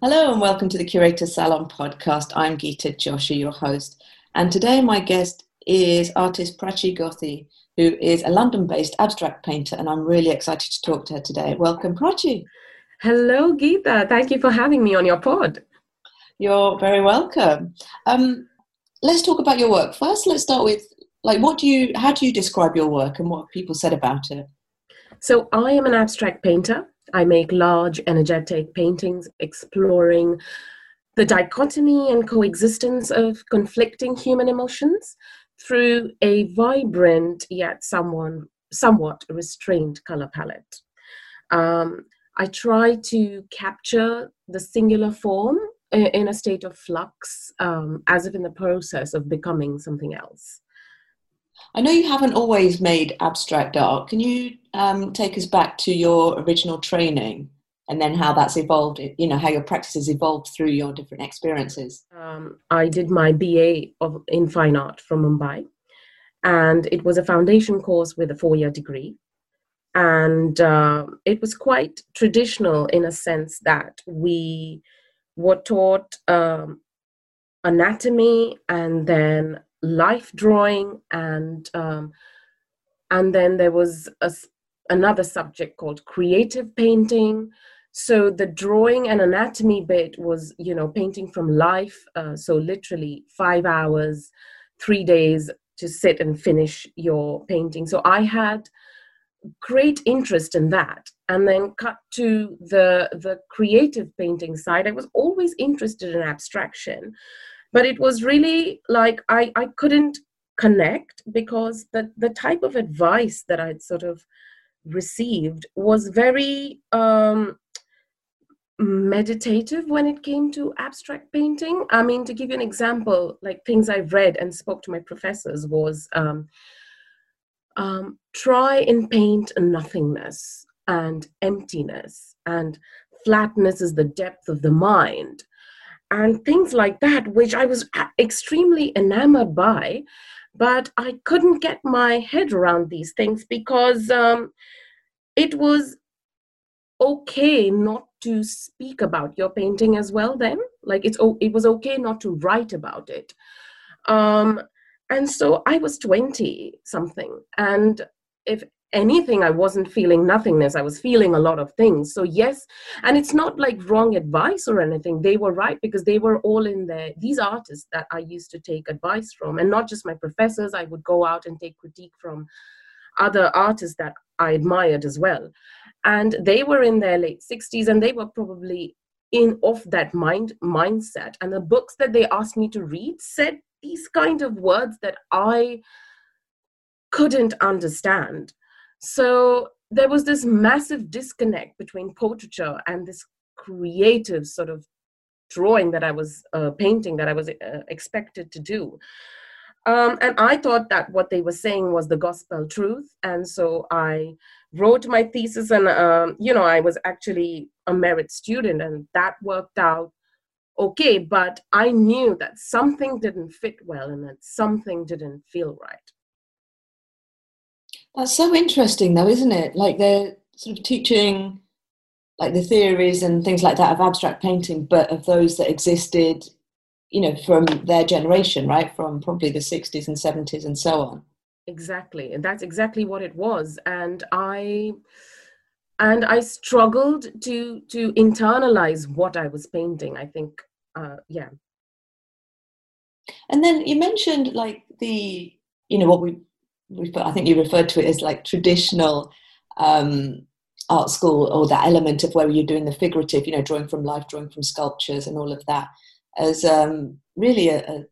Hello and welcome to the Curator Salon podcast. I'm Gita Joshi, your host. And today my guest is artist Prachi Gothi, who is a London based abstract painter, and I'm really excited to talk to her today. Welcome, Prachi. Hello, Geeta. Thank you for having me on your pod. You're very welcome. Um, let's talk about your work. First, let's start with like what do you how do you describe your work and what people said about it? So I am an abstract painter. I make large, energetic paintings exploring the dichotomy and coexistence of conflicting human emotions through a vibrant yet someone, somewhat restrained color palette. Um, I try to capture the singular form in a state of flux, um, as if in the process of becoming something else. I know you haven't always made abstract art. Can you um, take us back to your original training and then how that's evolved, you know, how your practice has evolved through your different experiences? Um, I did my BA of, in fine art from Mumbai, and it was a foundation course with a four year degree. And uh, it was quite traditional in a sense that we were taught um, anatomy and then life drawing and um, and then there was a, another subject called creative painting. So the drawing and anatomy bit was you know painting from life uh, so literally five hours three days to sit and finish your painting. So i had great interest in that. And then cut to the the creative painting side i was always interested in abstraction but it was really like i i couldn't connect because the the type of advice that i'd sort of received was very um meditative when it came to abstract painting. I mean to give you an example like things I've read and spoke to my professors was um, um, try and paint a nothingness and emptiness and flatness is the depth of the mind and things like that, which I was extremely enamored by. But I couldn't get my head around these things because um, it was okay not to speak about your painting as well then like it's it was okay not to write about it um and so i was 20 something and if anything i wasn't feeling nothingness i was feeling a lot of things. So yes and it's not like wrong advice or anything. They were right because they were all in there. These artists that i used to take advice from and not just my professors i would go out and take critique from other artists that i admired as well. And they were in their late 60s and they were probably in of that mind mindset. And the books that they asked me to read said these kind of words that i couldn't understand so there was this massive disconnect between portraiture and this creative sort of drawing that I was uh, painting that I was uh, expected to do. Um, and I thought that what they were saying was the gospel truth. And so I wrote my thesis, and um, you know, I was actually a merit student, and that worked out okay. But I knew that something didn't fit well and that something didn't feel right. That's so interesting, though, isn't it? Like they're sort of teaching like the theories and things like that of abstract painting, but of those that existed, you know, from their generation, right? From probably the 60s and 70s and so on. Exactly. And that's exactly what it was. And I and I struggled to to internalize what I was painting. I think uh yeah. And then you mentioned like the you know what we I think you referred to it as like traditional um, art school or that element of where you're doing the figurative, you know, drawing from life, drawing from sculptures and all of that as um, really a, a,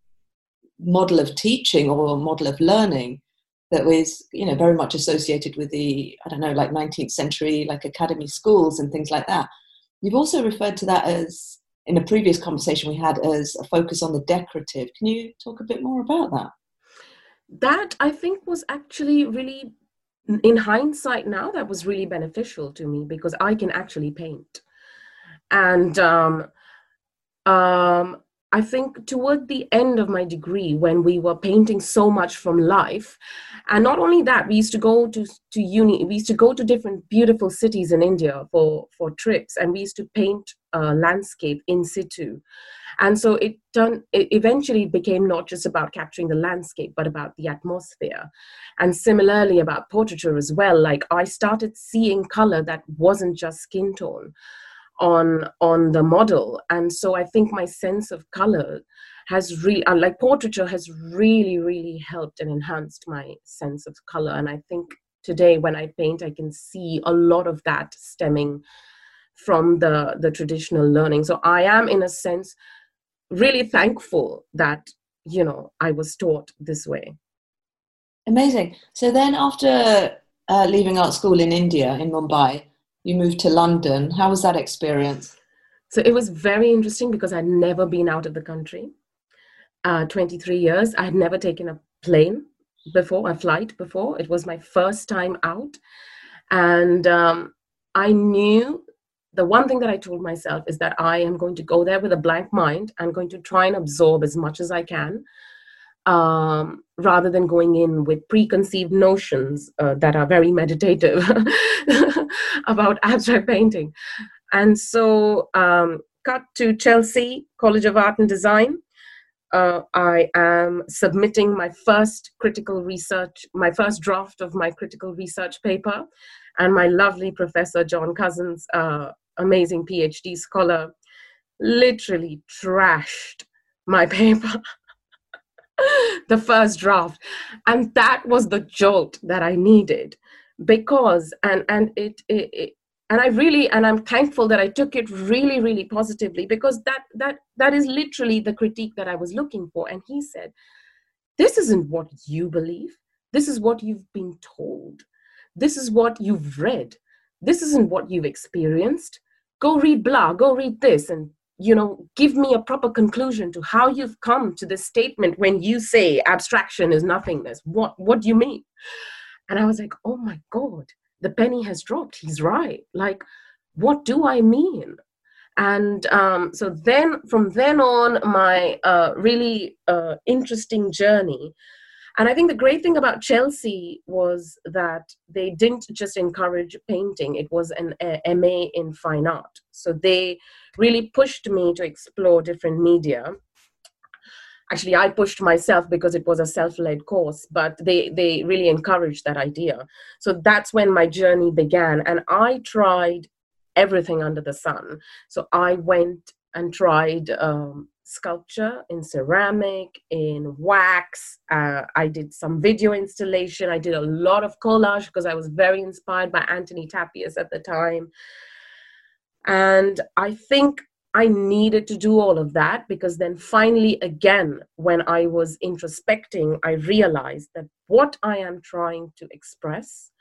model of teaching or a model of learning that was, you know, very much associated with the, I don't know, like 19th century, like academy schools and things like that. You've also referred to that as, in a previous conversation we had, as a focus on the decorative. Can you talk a bit more about that? That I think was actually really, in hindsight now, that was really beneficial to me because I can actually paint. And um, um, I think toward the end of my degree, when we were painting so much from life, and not only that, we used to go to, to uni, we used to go to different beautiful cities in India for, for trips, and we used to paint uh, landscape in situ. And so it turned, it eventually became not just about capturing the landscape, but about the atmosphere. And similarly about portraiture as well. Like I started seeing color that wasn't just skin tone on on the model and so i think my sense of color has really uh, like portraiture has really really helped and enhanced my sense of color and i think today when i paint i can see a lot of that stemming from the the traditional learning so i am in a sense really thankful that you know i was taught this way amazing so then after uh, leaving art school in india in mumbai you moved to London. How was that experience? So it was very interesting because I'd never been out of the country. Uh, 23 years, I had never taken a plane before, a flight before. It was my first time out. And um, I knew the one thing that I told myself is that I am going to go there with a blank mind. I'm going to try and absorb as much as I can um, rather than going in with preconceived notions uh, that are very meditative about abstract painting. And so, um, cut to Chelsea College of Art and Design. Uh, I am submitting my first critical research, my first draft of my critical research paper, and my lovely professor John Cousins, uh, amazing PhD scholar, literally trashed my paper. the first draft. And that was the jolt that i needed because and and it, it, it and i really and i'm thankful that i took it really really positively because that that that is literally the critique that i was looking for. And he said this isn't what you believe. This is what you've been told. This is what you've read. This isn't what you've experienced go read blah go read this and you know give me a proper conclusion to how you've come to this statement when you say abstraction is nothingness. What what do you mean? And i was like oh my god the penny has dropped. He's right. Like what do i mean? And um, so then from then on my uh, really uh, interesting journey and I think the great thing about Chelsea was that they didn't just encourage painting, it was an MA in fine art. So they really pushed me to explore different media. Actually, I pushed myself because it was a self led course, but they, they really encouraged that idea. So that's when my journey began. And I tried everything under the sun. So I went and tried um, sculpture, in ceramic, in wax. Uh, I did some video installation. I did a lot of collage because I was very inspired by Antoni Tàpies at the time. And I think I needed to do all of that because then finally, again, when I was introspecting, I realized that what I am trying to express,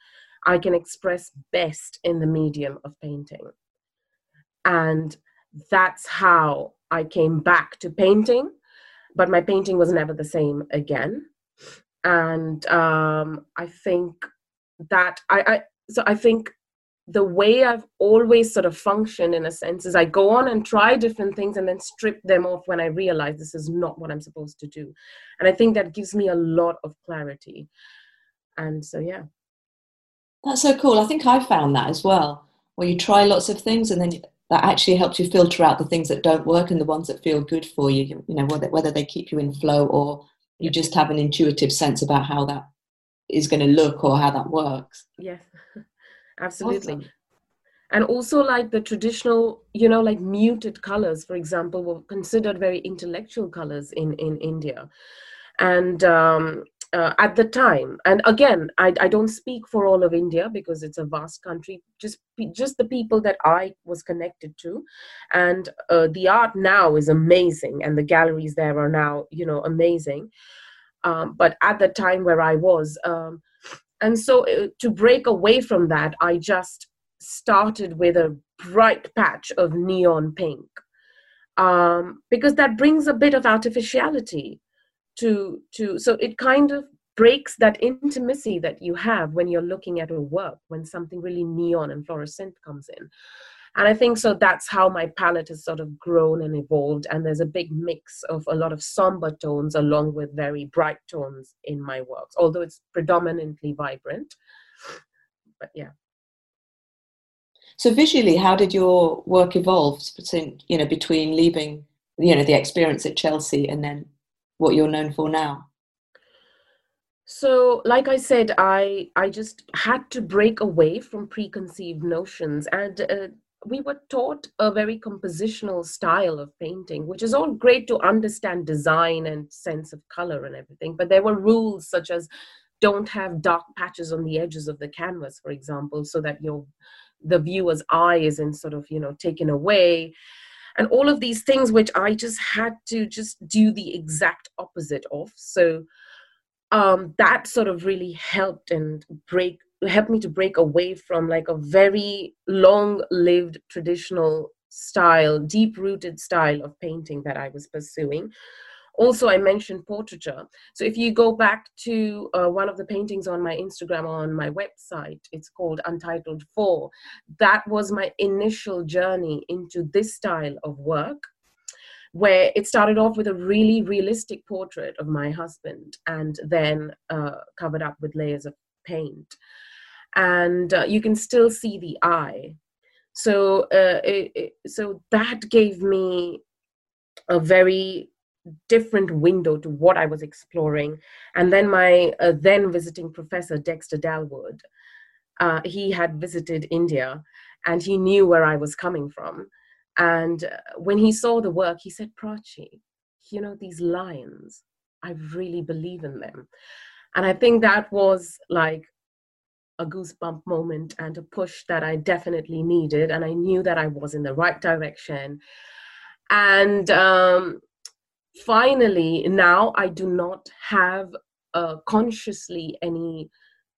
I can express best in the medium of painting. And that's how I came back to painting, but my painting was never the same again. And um, I think that I, I so I think the way I've always sort of functioned in a sense is I go on and try different things and then strip them off when I realize this is not what I'm supposed to do. And I think that gives me a lot of clarity. And so, yeah. That's so cool. I think I found that as well, where you try lots of things and then that actually helps you filter out the things that don't work and the ones that feel good for you you know whether, whether they keep you in flow or you just have an intuitive sense about how that is going to look or how that works. Yes absolutely. Awesome. and also like the traditional you know like muted colors for example were considered very intellectual colors in in india. And um, uh, at the time. And again I, I don't speak for all of india because it's a vast country just just the people that i was connected to. And uh, the art now is amazing and the galleries there are now you know amazing. Um, but at the time where i was um, and so uh, to break away from that i just started with a bright patch of neon pink. Um, because that brings a bit of artificiality to to so it kind of breaks that intimacy that you have when you're looking at a work when something really neon and fluorescent comes in. And i think so that's how my palette has sort of grown and evolved and there's a big mix of a lot of somber tones along with very bright tones in my works although it's predominantly vibrant. But yeah. So visually how did your work evolve between you know between leaving you know the experience at chelsea and then what you're known for now? So like i said i i just had to break away from preconceived notions and uh, we were taught a very compositional style of painting which is all great to understand design and sense of color and everything but there were rules such as don't have dark patches on the edges of the canvas for example so that your the viewer's eye isn't sort of you know taken away and all of these things which i just had to just do the exact opposite of. So um, that sort of really helped and break helped me to break away from like a very long lived traditional style deep rooted style of painting that i was pursuing also i mentioned portraiture so if you go back to uh, one of the paintings on my instagram or on my website it's called untitled 4 that was my initial journey into this style of work where it started off with a really realistic portrait of my husband and then uh, covered up with layers of paint. And uh, you can still see the eye. So, uh, it, it, so that gave me a very different window to what I was exploring. And then my uh, then visiting professor, Dexter Dalwood, uh, he had visited India and he knew where I was coming from. And uh, when he saw the work, he said, Prachi, you know, these lions, I really believe in them. And I think that was like a goosebump moment and a push that I definitely needed. And I knew that I was in the right direction. And um, finally, now I do not have uh, consciously any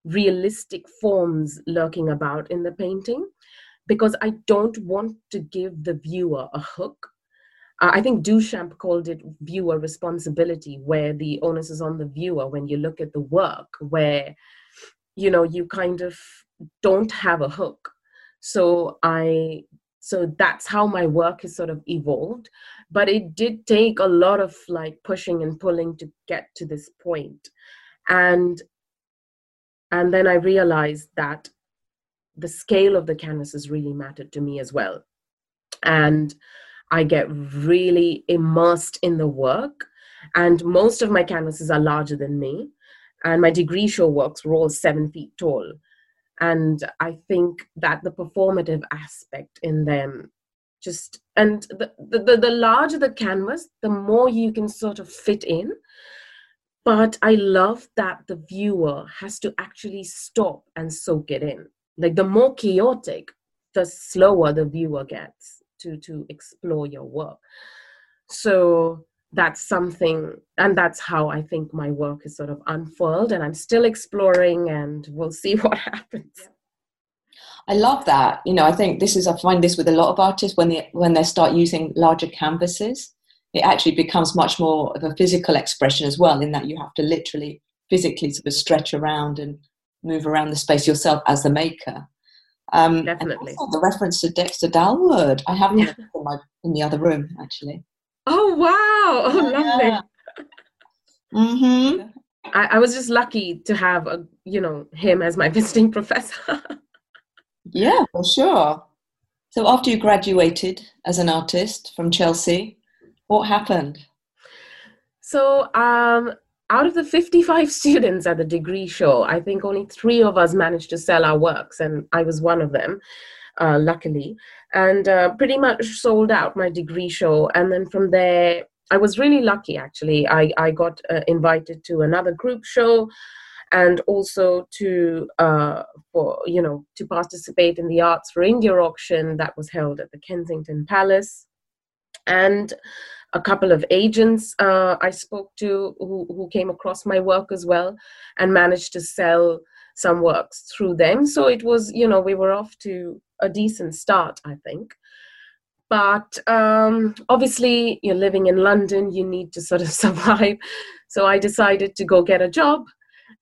realistic forms lurking about in the painting because I don't want to give the viewer a hook. I think Duchamp called it viewer responsibility, where the onus is on the viewer when you look at the work, where you know you kind of don't have a hook. So I so that's how my work has sort of evolved but it did take a lot of like pushing and pulling to get to this point and and then i realized that the scale of the canvases really mattered to me as well. And I get really immersed in the work. And most of my canvases are larger than me. And my degree show works were all seven feet tall. And I think that the performative aspect in them just and the, the, the larger the canvas, the more you can sort of fit in. But I love that the viewer has to actually stop and soak it in like the more chaotic the slower the viewer gets to to explore your work so that's something and that's how i think my work is sort of unfurled and i'm still exploring and we'll see what happens i love that you know i think this is i find this with a lot of artists when they when they start using larger canvases it actually becomes much more of a physical expression as well in that you have to literally physically sort of stretch around and move around the space yourself as the maker. Um, Definitely. the reference to Dexter Dalwood. I have yeah. in, my, in the other room, actually. Oh, wow. Oh, yeah. lovely. Mm-hmm. I, I was just lucky to have, a, you know, him as my visiting professor. yeah, for sure. So after you graduated as an artist from Chelsea, what happened? So um, out of the 55 students at the degree show, I think only three of us managed to sell our works, and I was one of them, uh, luckily. And uh, pretty much sold out my degree show. And then from there, I was really lucky actually. I, I got uh, invited to another group show and also to uh, for you know to participate in the arts for india auction that was held at the kensington palace and a couple of agents uh, I spoke to who, who came across my work as well and managed to sell some works through them. So it was, you know, we were off to a decent start, I think. But um, obviously, you're living in London, you need to sort of survive. So I decided to go get a job.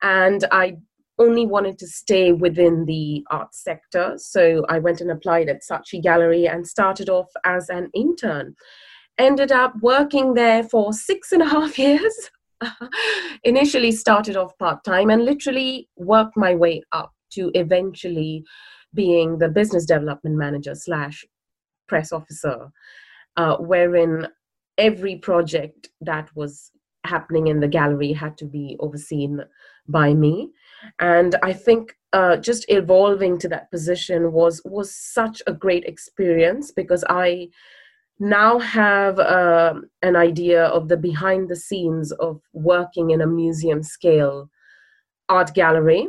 And I only wanted to stay within the art sector. So I went and applied at Saatchi Gallery and started off as an intern. Ended up working there for six and a half years. Initially started off part time and literally worked my way up to eventually being the business development manager slash press officer, uh, wherein every project that was happening in the gallery had to be overseen by me. And i think uh, just evolving to that position was was such a great experience because i now have uh, an idea of the behind the scenes of working in a museum scale art gallery.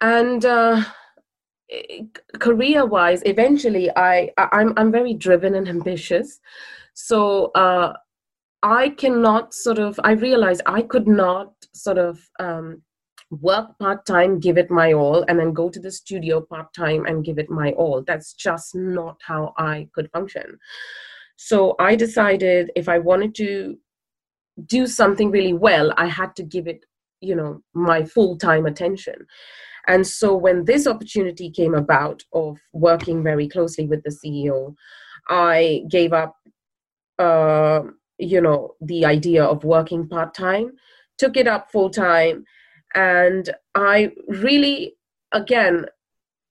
And uh, career wise eventually i i'm i'm very driven and ambitious. So uh, I cannot sort of, I realized I could not sort of um, work part time, give it my all, and then go to the studio part time and give it my all. That's just not how I could function. So I decided if I wanted to do something really well, I had to give it, you know, my full time attention. And so when this opportunity came about of working very closely with the CEO, I gave up uh, you know the idea of working part-time took it up full-time and i really again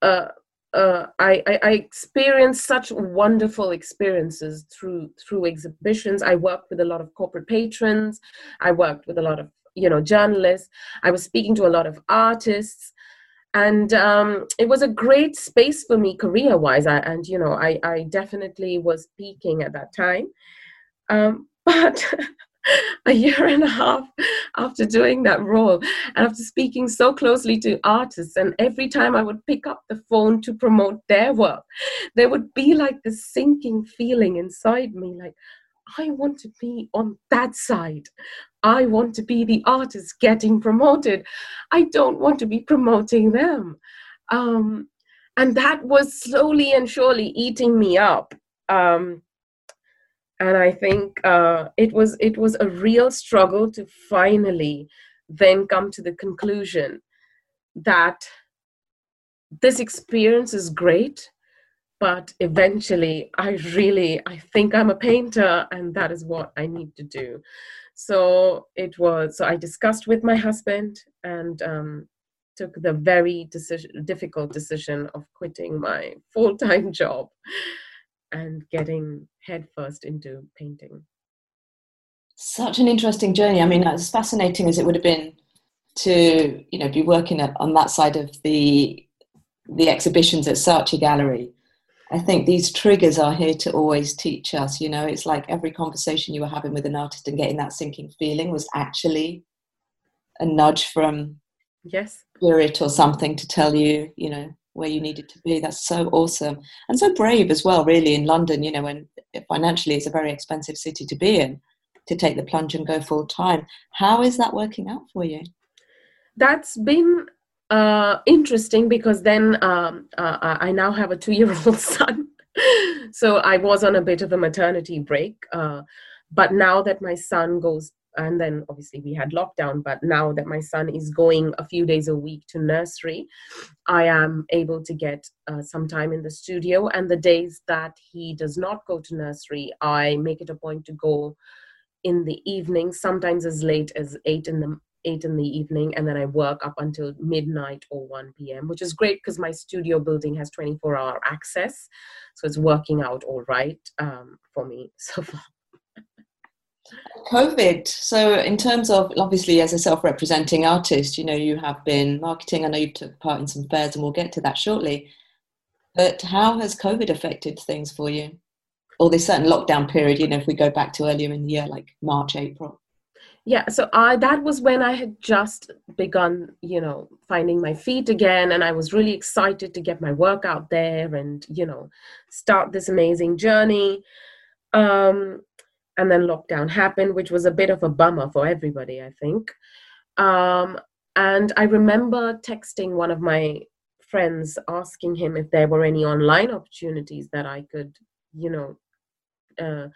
uh, uh, I, I, I experienced such wonderful experiences through through exhibitions. I worked with a lot of corporate patrons. I worked with a lot of you know journalists. I was speaking to a lot of artists, and um, it was a great space for me career wise. and you know I I definitely was peaking at that time. Um, but a year and a half after doing that role and after speaking so closely to artists and every time i would pick up the phone to promote their work there would be like this sinking feeling inside me like i want to be on that side. I want to be the artist getting promoted. I don't want to be promoting them. Um, and that was slowly and surely eating me up. Um, and i think uh, it was it was a real struggle to finally then come to the conclusion that this experience is great but eventually i really i think i'm a painter and that is what i need to do. So it was so i discussed with my husband and um, took the very decision, difficult decision of quitting my full-time job and getting headfirst into painting. Such an interesting journey. I mean, as fascinating as it would have been to, you know, be working on that side of the the exhibitions at Saatchi Gallery. I think these triggers are here to always teach us. You know, it's like every conversation you were having with an artist and getting that sinking feeling was actually a nudge from yes spirit or something to tell you, you know, where you needed to be. That's so awesome and so brave as well, really, in London, you know, when financially it's a very expensive city to be in, to take the plunge and go full time. How is that working out for you? That's been uh, interesting because then um, uh, I now have a two year old son. so I was on a bit of a maternity break. Uh, but now that my son goes and then obviously we had lockdown but now that my son is going a few days a week to nursery i am able to get uh, some time in the studio. And the days that he does not go to nursery i make it a point to go in the evening sometimes as late as 8 in the 8 in the evening and then i work up until midnight or 1 p.m which is great because my studio building has 24 hour access. So it's working out all right um, for me so far COVID. So, in terms of obviously as a self-representing artist, you know you have been marketing. I know you took part in some fairs, and we'll get to that shortly. But how has COVID affected things for you, or this certain lockdown period? You know, if we go back to earlier in the year, like March, April. Yeah, so I that was when I had just begun, you know, finding my feet again, and I was really excited to get my work out there and you know start this amazing journey. Um, and then lockdown happened, which was a bit of a bummer for everybody, I think. Um, and I remember texting one of my friends asking him if there were any online opportunities that I could, you know, uh,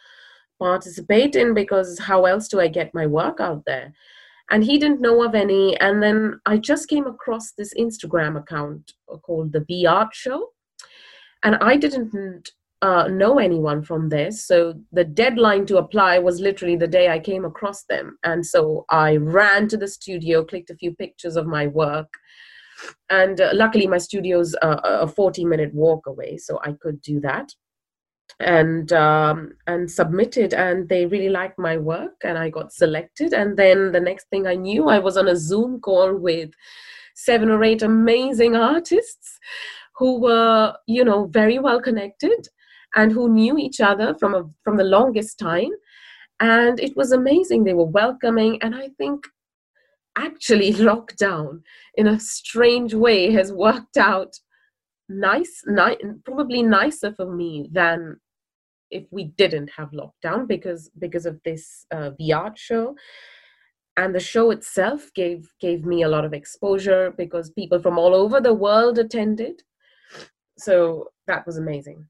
participate in because how else do I get my work out there? and he didn't know of any and then i just came across this instagram account called the b art show and i didn't uh, know anyone from this so the deadline to apply was literally the day i came across them. And so i ran to the studio clicked a few pictures of my work. And uh, luckily my studio's uh, a 40 minute walk away so i could do that. And um, and submitted and they really liked my work and i got selected. And then the next thing i knew i was on a zoom call with seven or eight amazing artists who were you know very well connected and who knew each other from a, from the longest time. And it was amazing. They were welcoming and i think actually lockdown in a strange way has worked out nice ni- probably nicer for me than if we didn't have lockdown because because of this uh, art show. And the show itself gave gave me a lot of exposure because people from all over the world attended. So that was amazing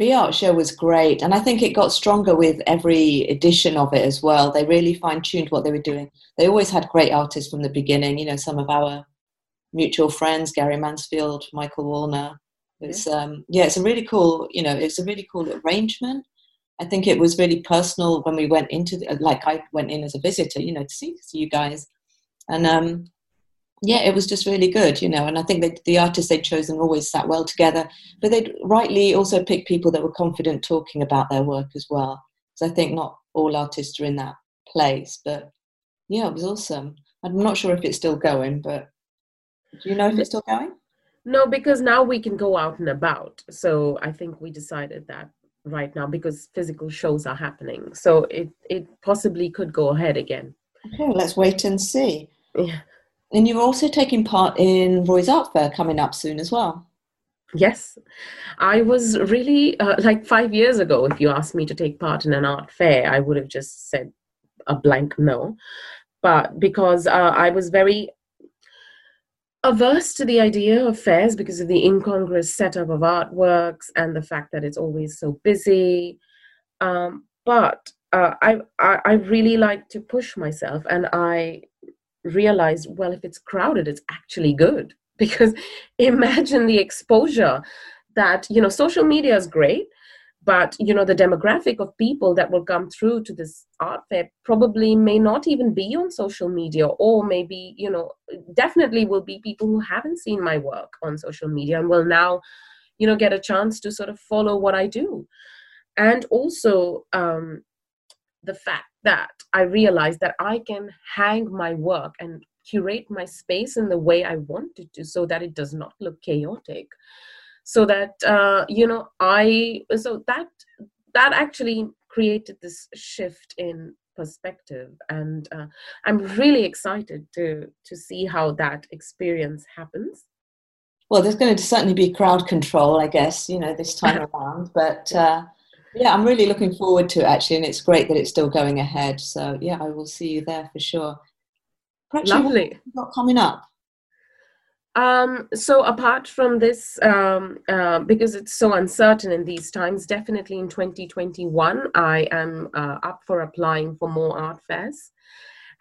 the art show was great and i think it got stronger with every edition of it as well. They really fine-tuned what they were doing. They always had great artists from the beginning you know some of our mutual friends gary mansfield michael wallner it's um, yeah, it's a really cool, you know, it's a really cool arrangement. I think it was really personal when we went into the, like I went in as a visitor, you know, to see, see you guys, and um, yeah, it was just really good, you know. And I think that the artists they'd chosen always sat well together, but they'd rightly also picked people that were confident talking about their work as well. Because I think not all artists are in that place, but yeah, it was awesome. I'm not sure if it's still going, but do you know if it's still going? No, because now we can go out and about. So I think we decided that right now because physical shows are happening. So it it possibly could go ahead again. Okay, let's wait and see. Yeah. And you're also taking part in Roy's Art Fair coming up soon as well. Yes, I was really uh, like five years ago. If you asked me to take part in an art fair, I would have just said a blank no. But because uh, I was very averse to the idea of fairs because of the incongruous setup of artworks and the fact that it's always so busy. Um, but uh, I, I, I really like to push myself, and I realized, well, if it's crowded, it's actually good. Because imagine the exposure that you know social media is great but you know the demographic of people that will come through to this art fair probably may not even be on social media or maybe you know definitely will be people who haven't seen my work on social media and will now you know get a chance to sort of follow what i do. And also um, the fact that i realized that i can hang my work and curate my space in the way i wanted to so that it does not look chaotic. So that uh, you know i so that that actually created this shift in perspective. And uh, i'm really excited to to see how that experience happens. Well there's going to certainly be crowd control i guess you know this time around but uh, yeah i'm really looking forward to it actually and it's great that it's still going ahead so yeah i will see you there for sure Perhaps lovely got coming up um, so apart from this, um, uh, because it's so uncertain in these times, definitely in 2021, I am uh, up for applying for more art fairs.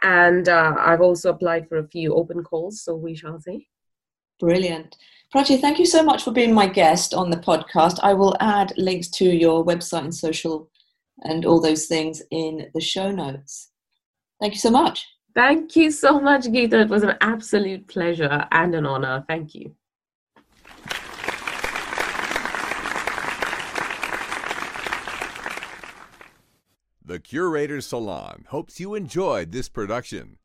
And uh, I've also applied for a few open calls, so we shall see. Brilliant. Prachi, thank you so much for being my guest on the podcast. I will add links to your website and social and all those things in the show notes. Thank you so much. Thank you so much, Gita. It was an absolute pleasure and an honor. Thank you. The Curator's Salon hopes you enjoyed this production.